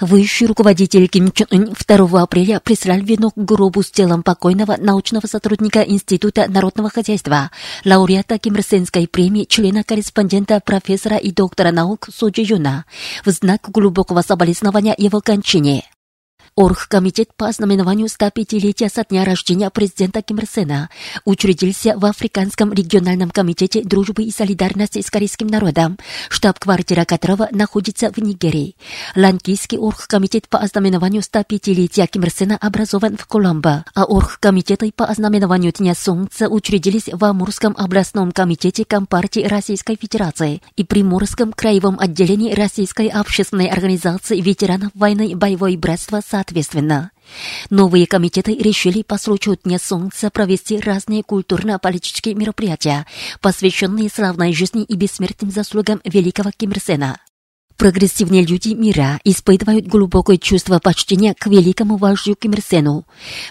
Высший руководитель Ким Чен Ын 2 апреля прислал венок к гробу с телом покойного научного сотрудника Института народного хозяйства, лауреата Ким Ир Сенской премии, члена-корреспондента профессора и доктора наук Соджи Юна, в знак глубокого соболезнования его кончине. Оргкомитет по ознаменованию 105-летия со дня рождения президента Ким Ир Сена учредился в Африканском региональном комитете дружбы и солидарности с корейским народом, штаб-квартира которого находится в Нигерии. Ланкийский оргкомитет по ознаменованию 105-летия Ким Ир Сена образован в Коломбо, а оргкомитеты по ознаменованию Дня Солнца учредились в Амурском областном комитете Компартии Российской Федерации и Приморском краевом отделении Российской общественной организации ветеранов войны боевой братства САД соответственно. Новые комитеты решили по случаю Дня Солнца провести разные культурно-политические мероприятия, посвященные славной жизни и бессмертным заслугам великого Ким Ир Сена. Прогрессивные люди мира испытывают глубокое чувство почтения к великому вождю Ким Ир Сену.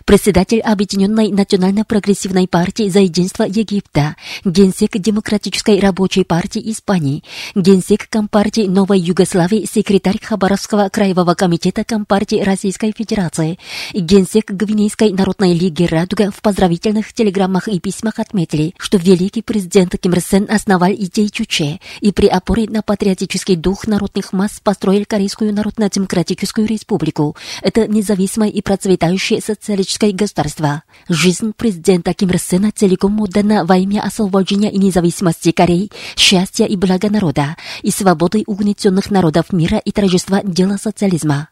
Председатель Объединенной национально-прогрессивной партии за единство Египта, генсек Демократической рабочей партии Испании, генсек Компартии Новой Югославии, секретарь Хабаровского краевого комитета Компартии Российской Федерации, генсек Гвинейской народной лиги «Радуга» в поздравительных телеграммах и письмах отметили, что великий президент Ким Ир Сен основал идеи Чуче и при опоре на патриотический дух народной народных масс построили Корейскую Народно-Демократическую Республику. Это независимое и процветающее социалистическое государство. Жизнь президента Ким Ир Сена целиком отдана во имя освобождения и независимости Кореи, счастья и блага народа, и свободы угнетенных народов мира и торжества дела социализма.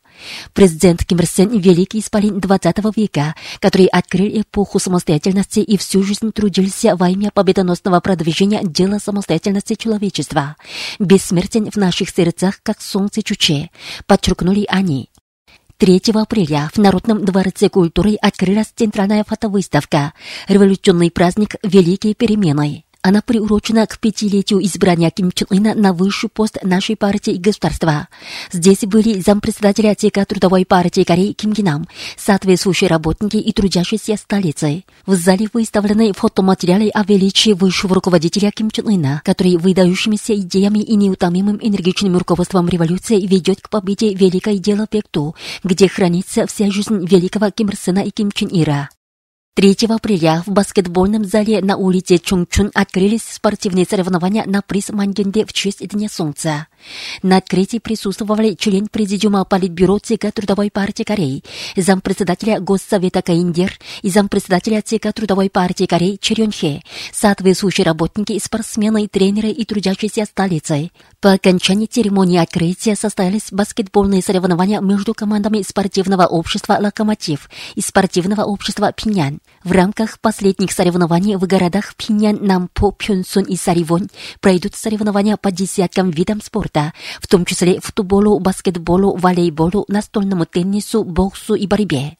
Президент Ким Ир Сен – великий исполин 20 века, который открыл эпоху самостоятельности и всю жизнь трудился во имя победоносного продвижения дела самостоятельности человечества. Бессмертен в наших сердцах, как солнце Чуче, подчеркнули они. 3 апреля в Народном дворце культуры открылась центральная фотовыставка «Революционный праздник Великие перемены». Она приурочена к пятилетию избрания Ким Чен Ына на высший пост нашей партии и государства. Здесь были зампредседателя ЦК Трудовой партии Кореи Ким Гинам, соответствующие работники и трудящиеся столицы. В зале выставлены фотоматериалы о величии высшего руководителя Ким Чен Ына, который выдающимися идеями и неутомимым энергичным руководством революции ведет к победе великой дело Пекту, где хранится вся жизнь великого Ким Ир Сена и Ким Чен Ира. 3 апреля в баскетбольном зале на улице Чунчун открылись спортивные соревнования на приз Мангенде в честь Дня Солнца. На открытии присутствовали член Президиума Политбюро ЦК Трудовой партии Кореи, зампредседателя Госсовета Каиндер и зампредседателя ЦК Трудовой партии Кореи Черенхе, соответствующие работники, спортсмены, тренеры и трудящиеся столицы. По окончании церемонии открытия состоялись баскетбольные соревнования между командами спортивного общества «Локомотив» и спортивного общества «Пинян». В рамках последних соревнований в городах Пинян, Нампо, Пьонсун и Саривон пройдут соревнования по десяткам видам спорта, в том числе футболу, баскетболу, волейболу, настольному теннису, боксу и борьбе.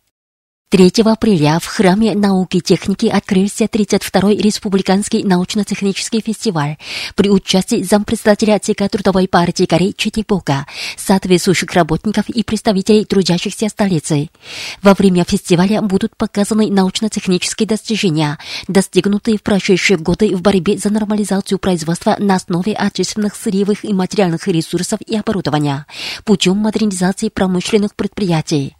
3 апреля в Храме науки и техники открылся 32-й Республиканский научно-технический фестиваль при участии зампредседателя ЦК Трудовой партии Кореи Четипока, соответствующих работников и представителей трудящихся столицы. Во время фестиваля будут показаны научно-технические достижения, достигнутые в прошедшие годы в борьбе за нормализацию производства на основе отечественных сырьевых и материальных ресурсов и оборудования путем модернизации промышленных предприятий.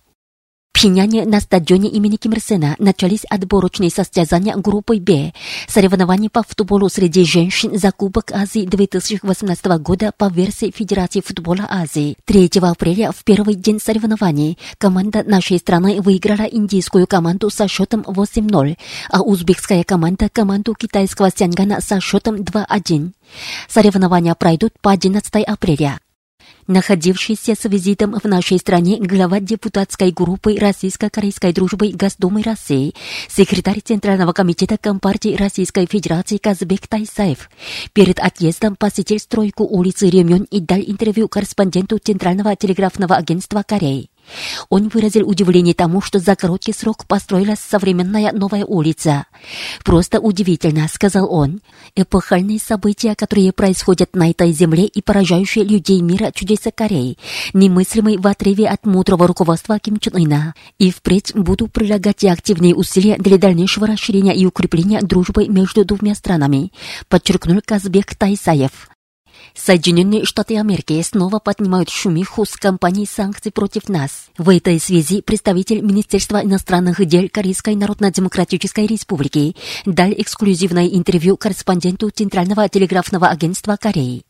Пхеняне на стадионе имени Ким Ир Сена начались отборочные состязания группы «Б» соревнования по футболу среди женщин за Кубок Азии 2018 года по версии Федерации футбола Азии. 3 апреля, в первый день соревнований, команда нашей страны выиграла индийскую команду со счетом 8-0, а узбекская команда команду китайского Сянгана со счетом 2-1. Соревнования пройдут по 11 апреля. Находившийся с визитом в нашей стране глава депутатской группы Российско-Корейской дружбы Госдумы России, секретарь Центрального комитета Компартии Российской Федерации Казбек Тайсаев, перед отъездом посетил стройку улицы Ремен и дал интервью корреспонденту Центрального телеграфного агентства Кореи. Он выразил удивление тому, что за короткий срок построилась современная новая улица. «Просто удивительно», — сказал он. «Эпохальные события, которые происходят на этой земле и поражающие людей мира чудеса Кореи, немыслимые в отрыве от мудрого руководства Ким Чен Ына. И впредь буду прилагать активные усилия для дальнейшего расширения и укрепления дружбы между двумя странами», — подчеркнул Казбек Тайсаев. Соединенные Штаты Америки снова поднимают шумиху с кампанией санкций против нас. В этой связи представитель Министерства иностранных дел Корейской Народно-Демократической Республики дал эксклюзивное интервью корреспонденту Центрального телеграфного агентства Кореи.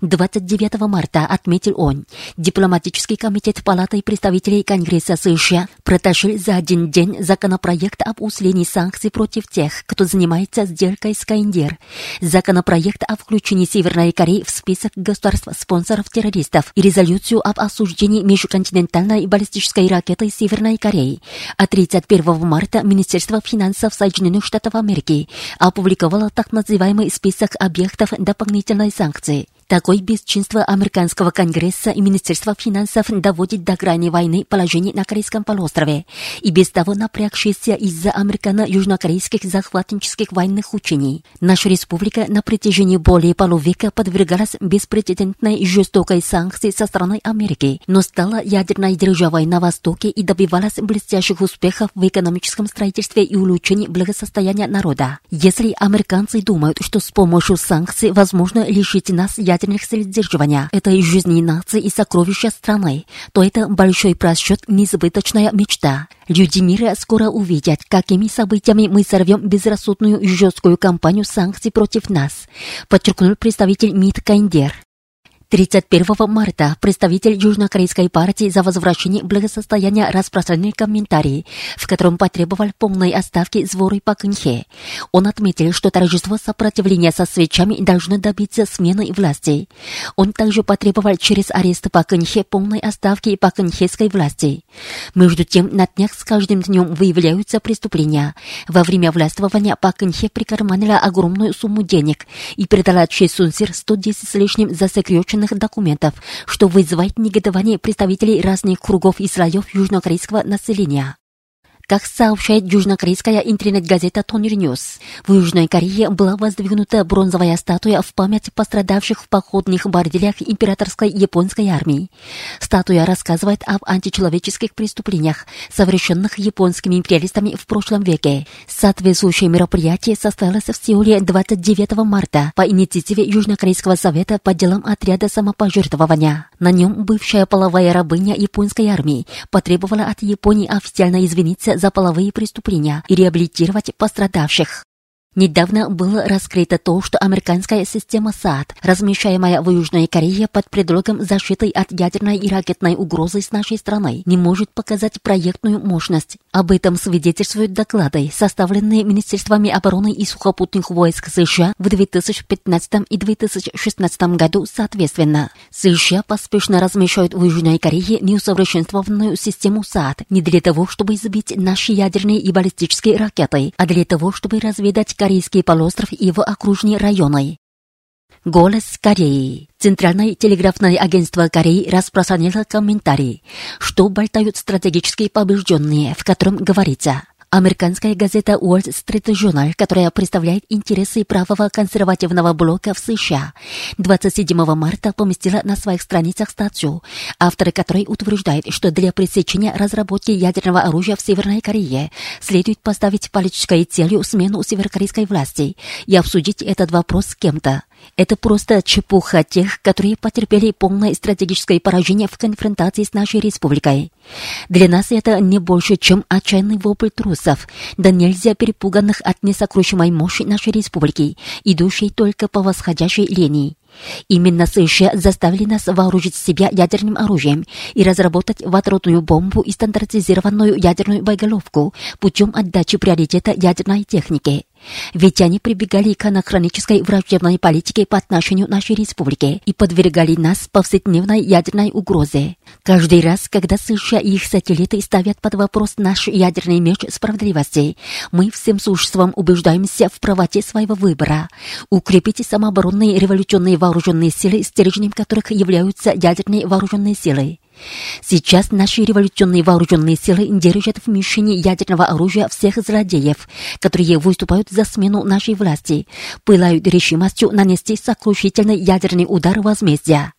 29 марта, отметил он, дипломатический комитет Палаты представителей Конгресса США протащил за один день законопроект об усилении санкций против тех, кто занимается сделкой с КНДР, законопроект о включении Северной Кореи в список государств-спонсоров террористов и резолюцию об осуждении межконтинентальной баллистической ракеты Северной Кореи. А 31 марта Министерство финансов Соединенных Штатов Америки опубликовало так называемый список объектов дополнительной санкции. Такое бесчинство американского конгресса и Министерства финансов доводит до грани войны положение на Корейском полуострове и без того напрягшееся из-за американо-южнокорейских захватнических военных учений. Наша республика на протяжении более полувека подвергалась беспрецедентной жестокой санкции со стороны Америки, но стала ядерной державой на Востоке и добивалась блестящих успехов в экономическом строительстве и улучшении благосостояния народа. Если американцы думают, что с помощью санкций возможно лишить нас ядерной средств сдерживания этой жизни нации и сокровища страны, то это большой просчет, несбыточная мечта. Люди мира скоро увидят, какими событиями мы сорвем безрассудную жесткую кампанию санкций против нас, подчеркнул представитель МИД Кайндер. 31 марта представитель Южнокорейской партии за возвращение благосостояния распространил комментарий, в котором потребовал полной отставки Зворы Пакынхе. Он отметил, что торжество сопротивления со свечами должно добиться смены власти. Он также потребовал через арест Пак Кын Хе полной отставки Паккынхейской власти. Между тем, на днях с каждым днем выявляются преступления. Во время властвования Пак Кын Хе прикарманила огромную сумму денег и передала Чвэ Сун Сир 110 с лишним засекреченных полученных документов, что вызывает негодование представителей разных кругов и слоев южнокорейского населения. Как сообщает южнокорейская интернет-газета Тонир News, в Южной Корее была воздвигнута бронзовая статуя в память пострадавших в походных борделях императорской японской армии. Статуя рассказывает об античеловеческих преступлениях, совершенных японскими империалистами в прошлом веке. Соответствующее мероприятие состоялось в Сеуле 29 марта по инициативе Южнокорейского совета по делам отряда самопожертвования. На нем бывшая половая рабыня японской армии потребовала от Японии официально извиниться за половые преступления и реабилитировать пострадавших. Недавно было раскрыто то, что американская система САД, размещаемая в Южной Корее под предлогом защиты от ядерной и ракетной угрозы с нашей страной, не может показать проектную мощность. Об этом свидетельствуют доклады, составленные Министерствами обороны и сухопутных войск США в 2015 и 2016 году соответственно. США поспешно размещают в Южной Корее неусовершенствованную систему САД не для того, чтобы сбить наши ядерные и баллистические ракеты, а для того, чтобы разведать Корейский полуостров и его окружные районы. Голос Кореи. Центральное телеграфное агентство Кореи распространило комментарий, что болтают стратегически побежденные, в котором говорится – Американская газета Wall Street Journal, которая представляет интересы правого консервативного блока в США, 27 марта поместила на своих страницах статью, авторы которой утверждают, что для пресечения разработки ядерного оружия в Северной Корее следует поставить политической целью смену северокорейской власти и обсудить этот вопрос с кем-то. Это просто чепуха тех, которые потерпели полное стратегическое поражение в конфронтации с нашей республикой. Для нас это не больше, чем отчаянный вопль трусов, да нельзя перепуганных от несокрушимой мощи нашей республики, идущей только по восходящей линии. Именно США заставили нас вооружить себя ядерным оружием и разработать водородную бомбу и стандартизированную ядерную боеголовку путем отдачи приоритета ядерной технике. Ведь они прибегали к анахронической враждебной политике по отношению к нашей республике и подвергали нас повседневной ядерной угрозе. Каждый раз, когда США и их сателлиты ставят под вопрос наш ядерный меч справедливости, мы всем существом убеждаемся в правоте своего выбора. Укрепите самооборонные революционные вооруженные силы, стержнем которых являются ядерные вооруженные силы. Сейчас наши революционные вооруженные силы держат в мишени ядерного оружия всех злодеев, которые выступают за смену нашей власти, пылают решимостью нанести сокрушительный ядерный удар возмездия.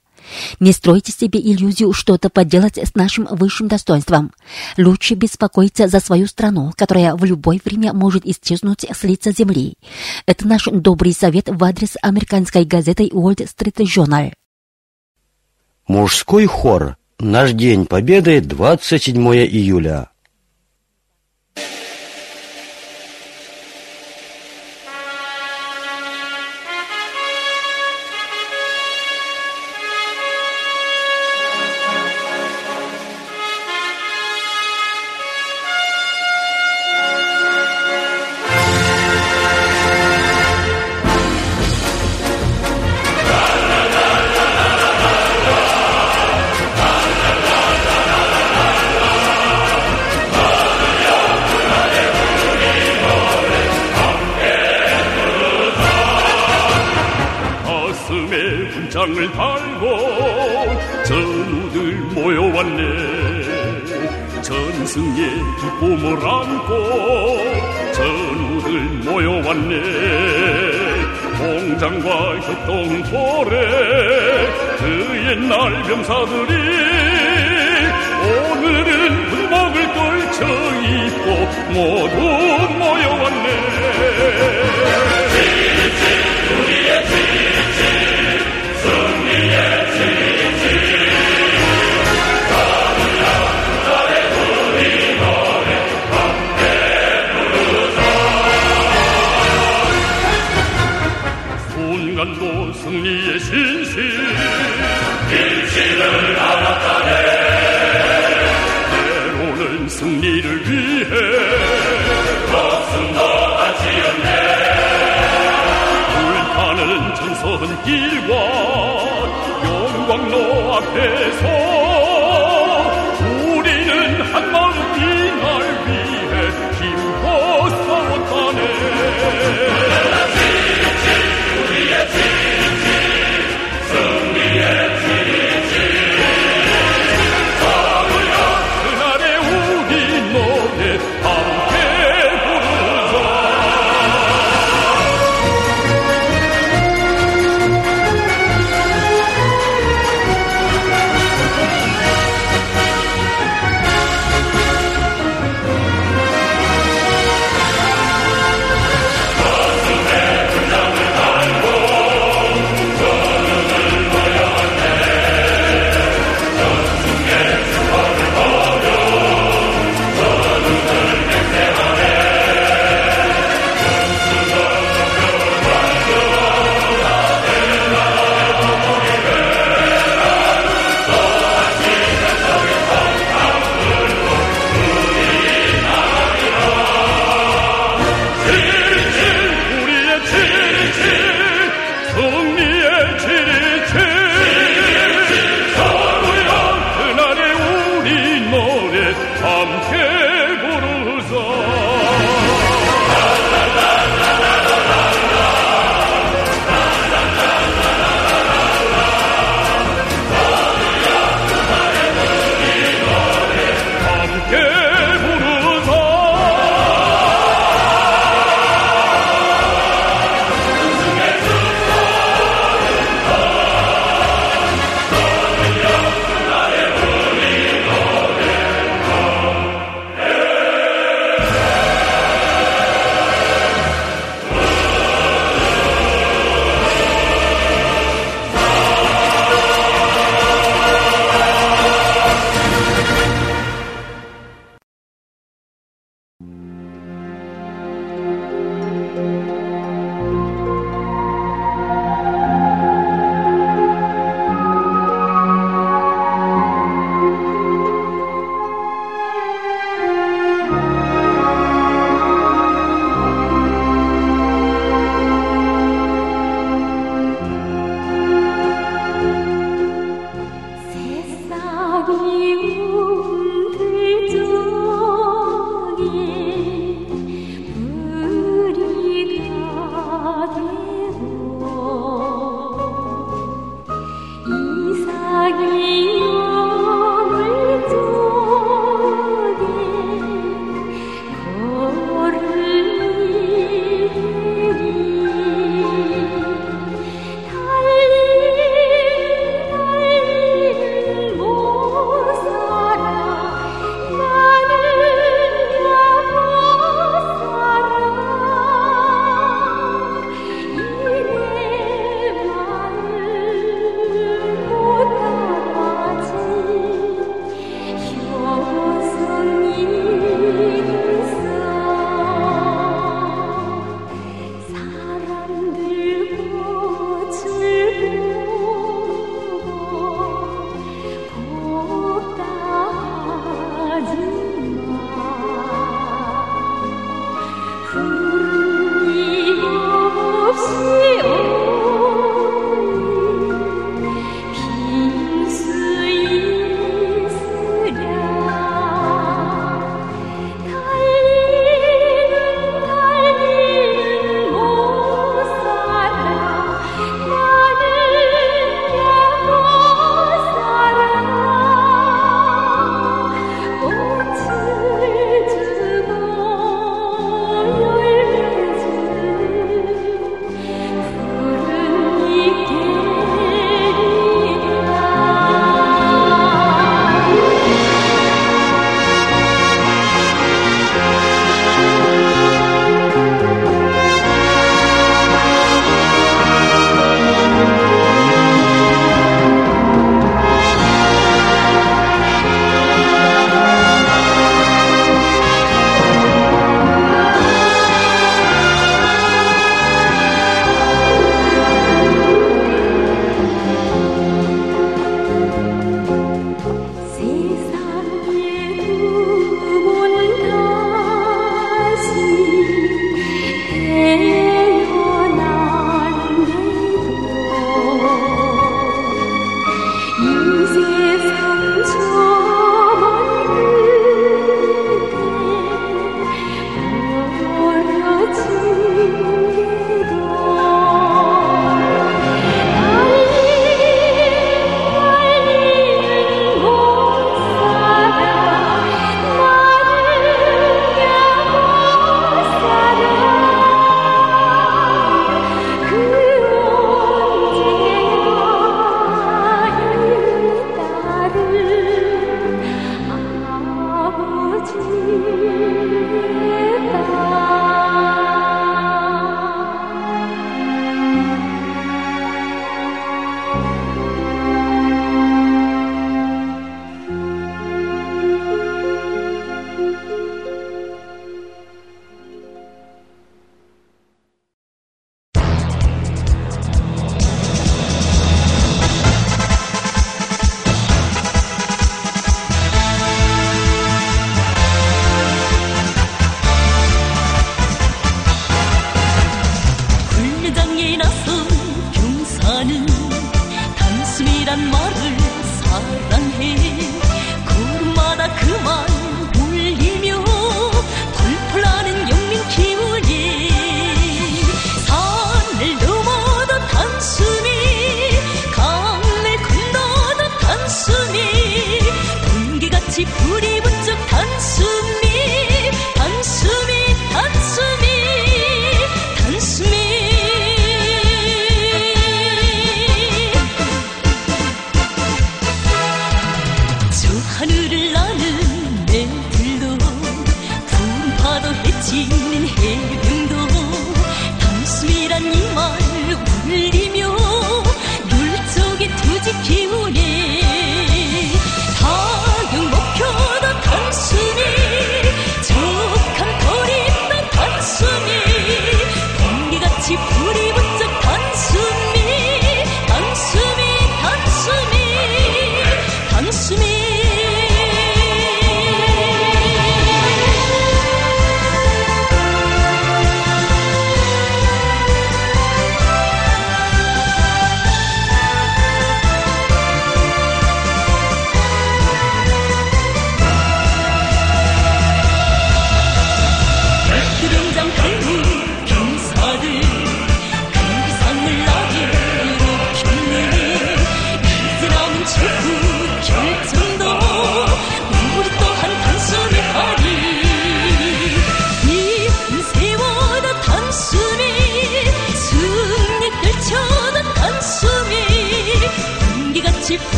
Не стройте себе иллюзию что-то поделать с нашим высшим достоинством. Лучше беспокоиться за свою страну, которая в любое время может исчезнуть с лица земли. Это наш добрый совет в адрес американской газеты Wall Street Journal. Мужской хор Наш день победы 27 июля. 전승의 기쁨을 안고 전우들 모여왔네. 공장과 협동포래 그 옛날 병사들이 es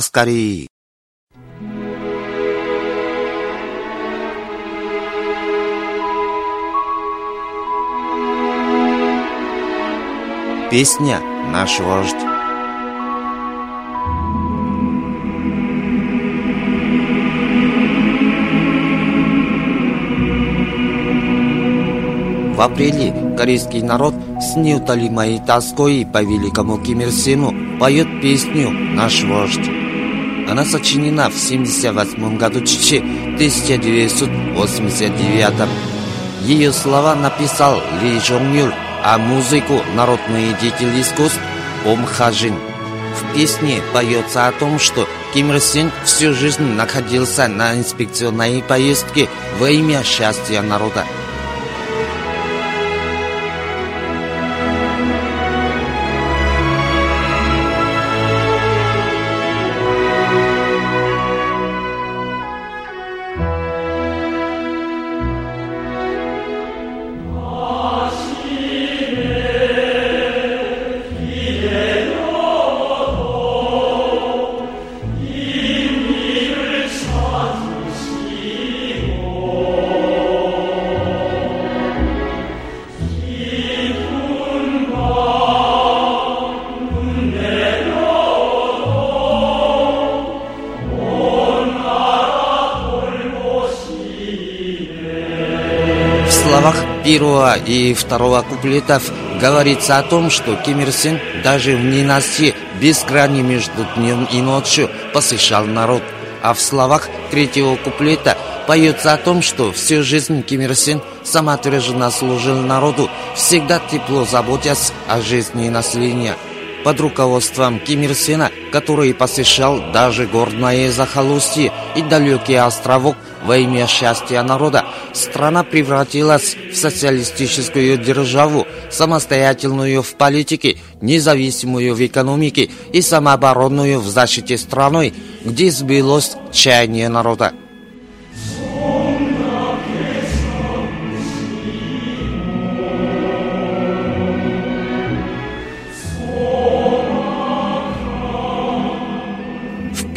Голос Кореи. Песня «Наш вождь». В апреле корейский народ с неутолимой тоской по великому Ким Ир Сену поет песню «Наш вождь». Она сочинена в 1978 году 1989. Ее слова написал Ли Жон Юль, а музыку народный деятель искусств Ом Хажин. В песне поется о том, что Ким Ир Сен всю жизнь находился на инспекционной поездке во имя счастья народа. Первого и второго куплетов говорится о том, что Ким Ир Сен даже в ненастье без грани между днем и ночью посещал народ. А в словах третьего куплета поется о том, что всю жизнь Ким Ир Сен самоотверженно служил народу, всегда тепло заботясь о жизни населения. Под руководством Ким Ир Сена, который посещал даже горное захолустье и далекий островок во имя счастья народа, страна превратилась в социалистическую державу, самостоятельную в политике, независимую в экономике и самооборонную в защите страной, где сбилось чаяние народа.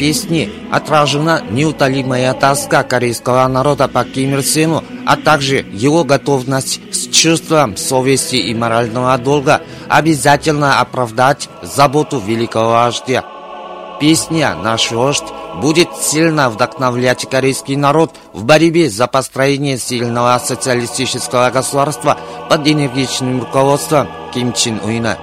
В песне отражена неутолимая тоска корейского народа по Ким Ир Сену, а также его готовность с чувством совести и морального долга обязательно оправдать заботу великого вождя. Песня «Наш вождь» будет сильно вдохновлять корейский народ в борьбе за построение сильного социалистического государства под энергичным руководством Ким Чен Уина.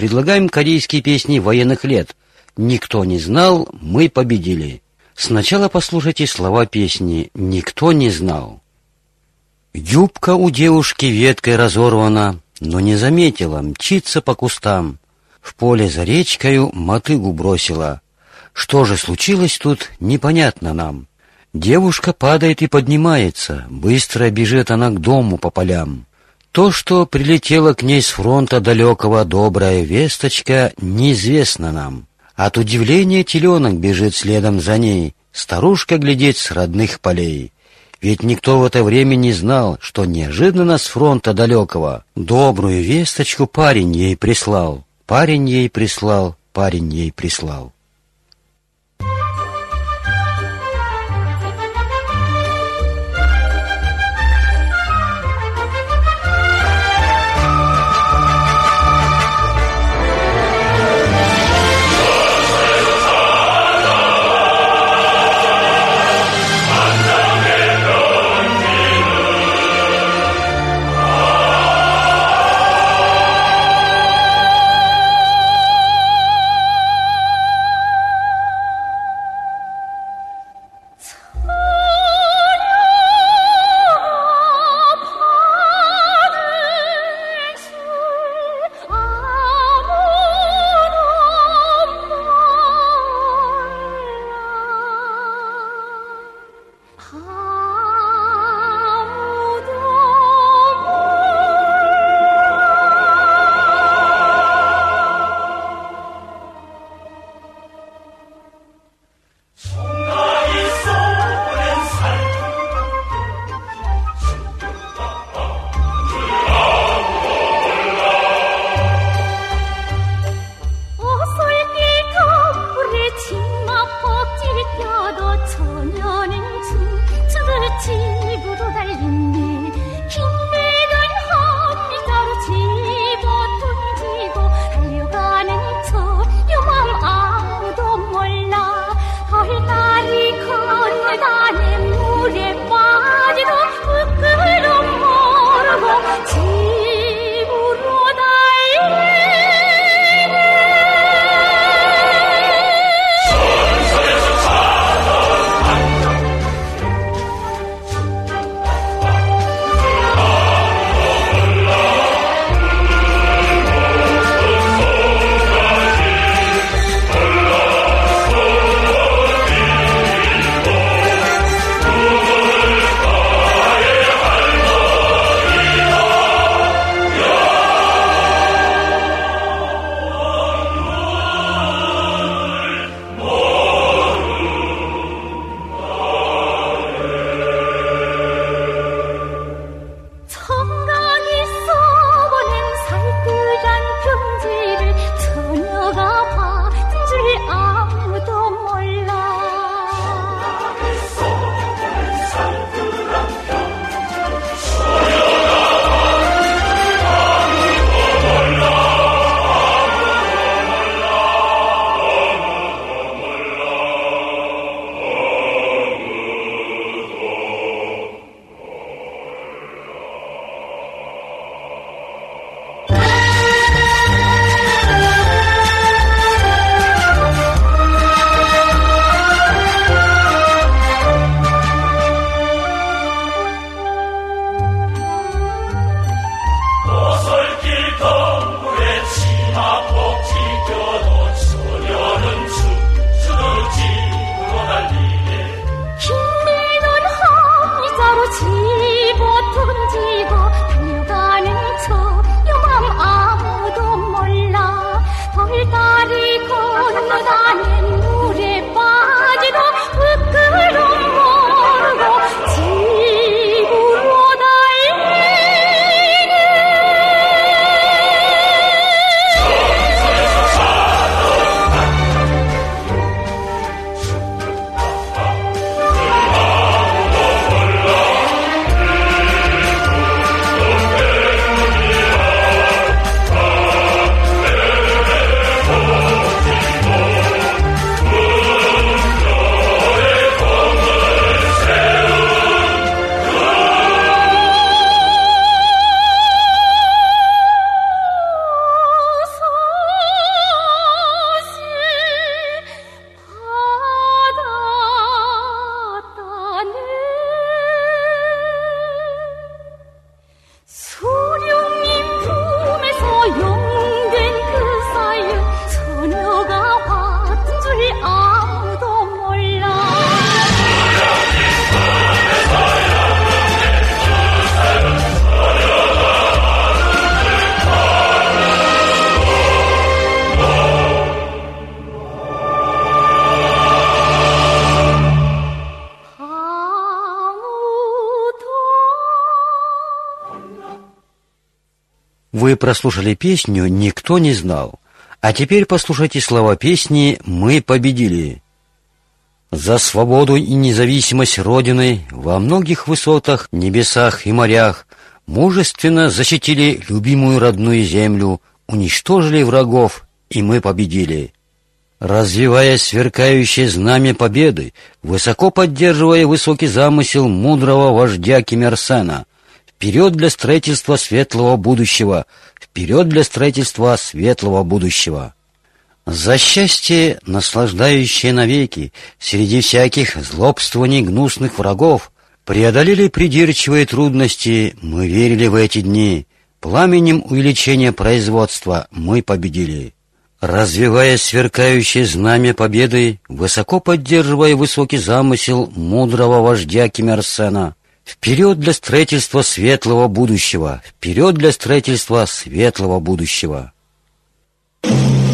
Предлагаем корейские песни военных лет. Никто не знал, мы победили. Сначала послушайте слова песни «Никто не знал». Юбка у девушки веткой разорвана, но не заметила, мчится по кустам. В поле за речкою мотыгу бросила. Что же случилось тут, непонятно нам. Девушка падает и поднимается, быстро бежит она к дому по полям. То, что прилетело к ней с фронта далекого добрая весточка, неизвестно нам. От удивления теленок бежит следом за ней, старушка глядит с родных полей. Ведь никто в это время не знал, что неожиданно с фронта далекого добрую весточку парень ей прислал. Парень ей прислал, парень ей прислал. 저 요맘 아무도 몰라. 돌다리 Вы прослушали песню «Никто не знал». А теперь послушайте слова песни «Мы победили». За свободу и независимость Родины во многих высотах, небесах и морях мужественно защитили любимую родную землю, уничтожили врагов, и мы победили. Развивая сверкающее знамя победы, высоко поддерживая высокий замысел мудрого вождя Кимерсена, вперед для строительства светлого будущего, вперед для строительства светлого будущего. За счастье, наслаждающее навеки, среди всяких злобствований гнусных врагов, преодолели придирчивые трудности, мы верили в эти дни, пламенем увеличения производства мы победили. Развивая сверкающее знамя победы, высоко поддерживая высокий замысел мудрого вождя Кимерсена, вперед для строительства светлого будущего, вперед для строительства светлого будущего. 한태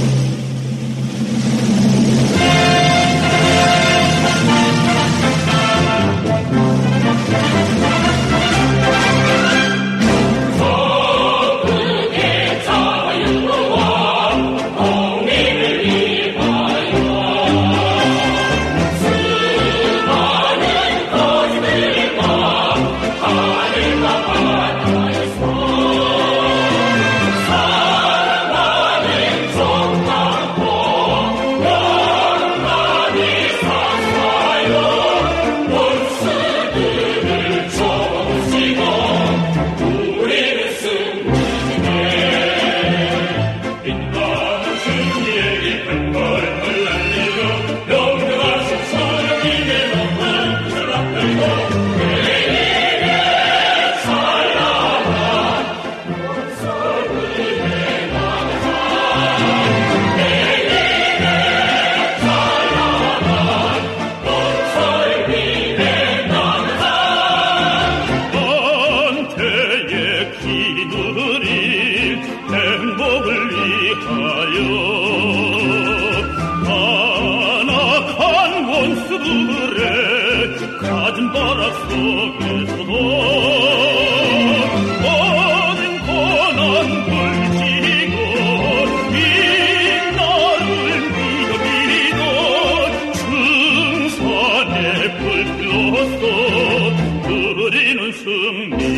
生命。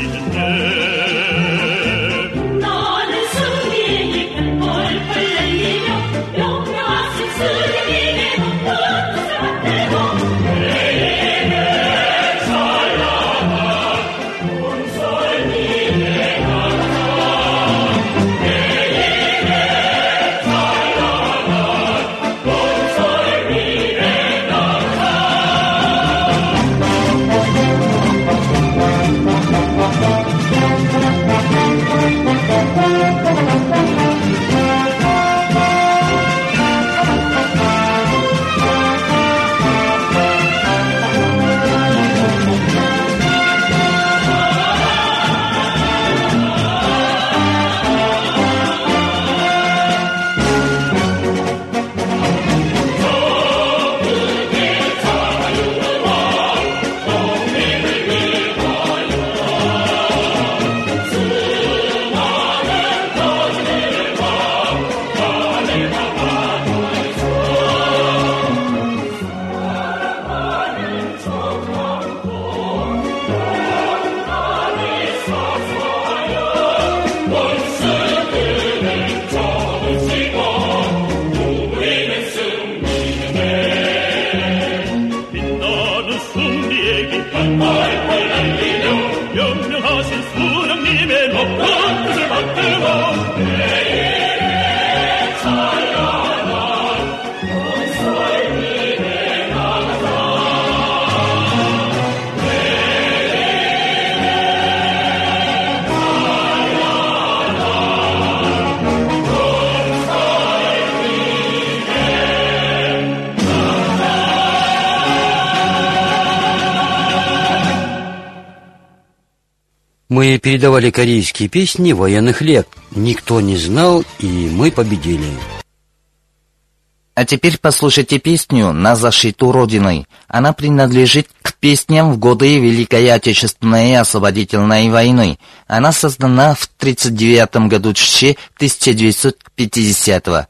Мы передавали корейские песни военных лет. Никто не знал, и мы победили. А теперь послушайте песню «На защиту Родины». Она принадлежит к песням в годы Великой Отечественной освободительной войны. Она создана в 1939 году 1950 -го.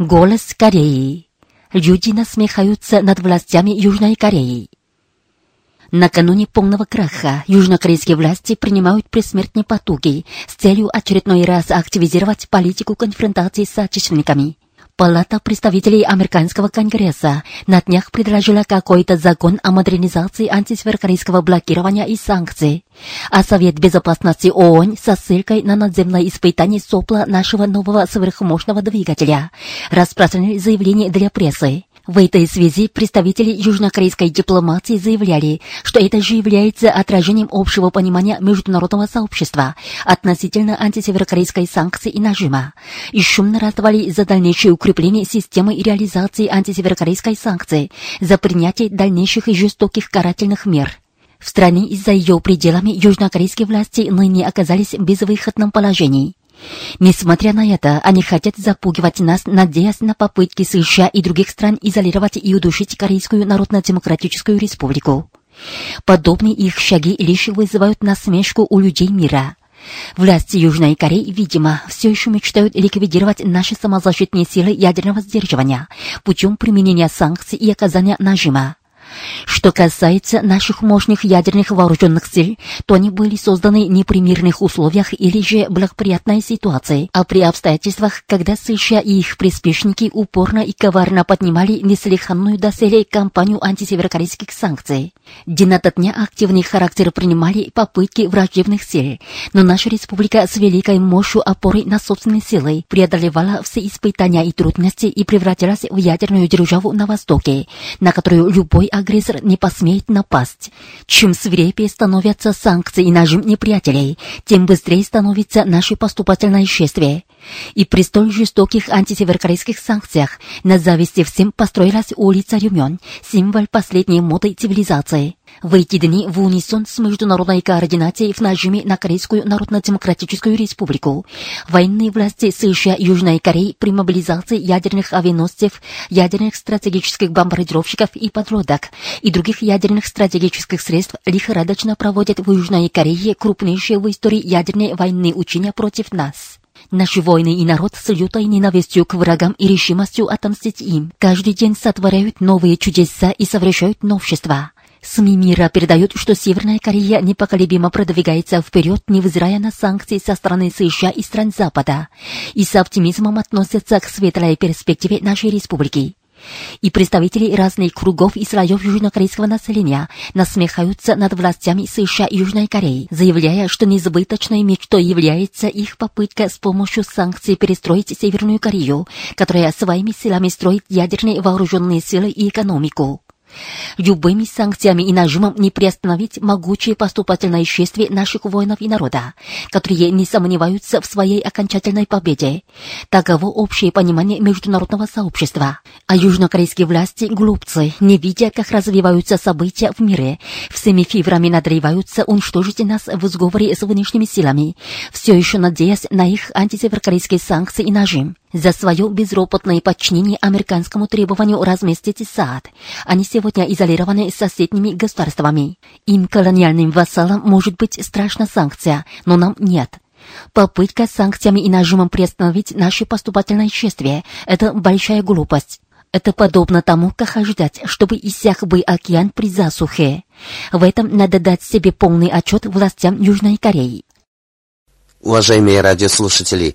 Голос Кореи. Люди насмехаются над властями Южной Кореи. Накануне полного краха южнокорейские власти принимают пресмертные потуги с целью очередной раз активизировать политику конфронтации с соотечественниками. Палата представителей Американского конгресса на днях предложила какой-то закон о модернизации антисеверокорейского блокирования и санкций, а Совет Безопасности ООН со ссылкой на надземное испытание сопла нашего нового сверхмощного двигателя распространили заявление для прессы. В этой связи представители южнокорейской дипломатии заявляли, что это же является отражением общего понимания международного сообщества относительно антисеверокорейской санкции и нажима, и шумно раздавали за дальнейшее укрепление системы и реализации антисеверокорейской санкции, за принятие дальнейших и жестоких карательных мер. В стране и за ее пределами южнокорейские власти ныне оказались в безвыходном положении. Несмотря на это, они хотят запугивать нас, надеясь на попытки США и других стран изолировать и удушить Корейскую Народно-Демократическую Республику. Подобные их шаги лишь вызывают насмешку у людей мира. Власти Южной Кореи, видимо, все еще мечтают ликвидировать наши самозащитные силы ядерного сдерживания путем применения санкций и оказания нажима. Что касается наших мощных ядерных вооруженных сил, то они были созданы не при мирных условиях или же благоприятной ситуации, а при обстоятельствах, когда США и их приспешники упорно и коварно поднимали неслыханную доселе кампанию антисеверокорейских санкций. День ото дня активный характер принимали попытки враждебных сил, но наша республика с великой мощью опоры на собственные силы преодолевала все испытания и трудности и превратилась в ядерную державу на Востоке, на которую любой агрессор не посмеет напасть. Чем свирепее становятся санкции и нажим неприятелей, тем быстрее становится наше поступательное шествие. И при столь жестоких антисеверокорейских санкциях на зависти всем построилась улица Рюмён, символ последней моды цивилизации. В эти дни в унисон с международной координацией в нажиме на Корейскую Народно-Демократическую Республику военные власти США и Южной Кореи при мобилизации ядерных авианосцев, ядерных стратегических бомбардировщиков и подлодок и других ядерных стратегических средств лихорадочно проводят в Южной Корее крупнейшие в истории ядерные военные учения против нас. Наши воины и народ с лютой ненавистью к врагам и решимостью отомстить им каждый день сотворяют новые чудеса и совершают новшества. СМИ мира передают, что Северная Корея непоколебимо продвигается вперед, невзирая на санкции со стороны США и стран Запада, и с оптимизмом относятся к светлой перспективе нашей республики. И представители разных кругов и слоев южнокорейского населения насмехаются над властями США и Южной Кореи, заявляя, что несбыточной мечтой является их попытка с помощью санкций перестроить Северную Корею, которая своими силами строит ядерные вооруженные силы и экономику. Любыми санкциями и нажимом не приостановить могучее поступательное шествие наших воинов и народа, которые не сомневаются в своей окончательной победе. Таково общее понимание международного сообщества. А южнокорейские власти, глупцы, не видя, как развиваются события в мире, всеми фибрами надреваются уничтожить нас в сговоре с внешними силами, все еще надеясь на их антисеверокорейские санкции и нажим. За свое безропотное подчинение американскому требованию разместить САД, они сегодня изолированы соседними государствами. Им, колониальным вассалам, может быть страшна санкция, но нам нет. Попытка санкциями и нажимом приостановить наше поступательное шествие – это большая глупость. Это подобно тому, как ожидать, чтобы иссяк бы океан при засухе. В этом надо дать себе полный отчет властям Южной Кореи. Уважаемые радиослушатели,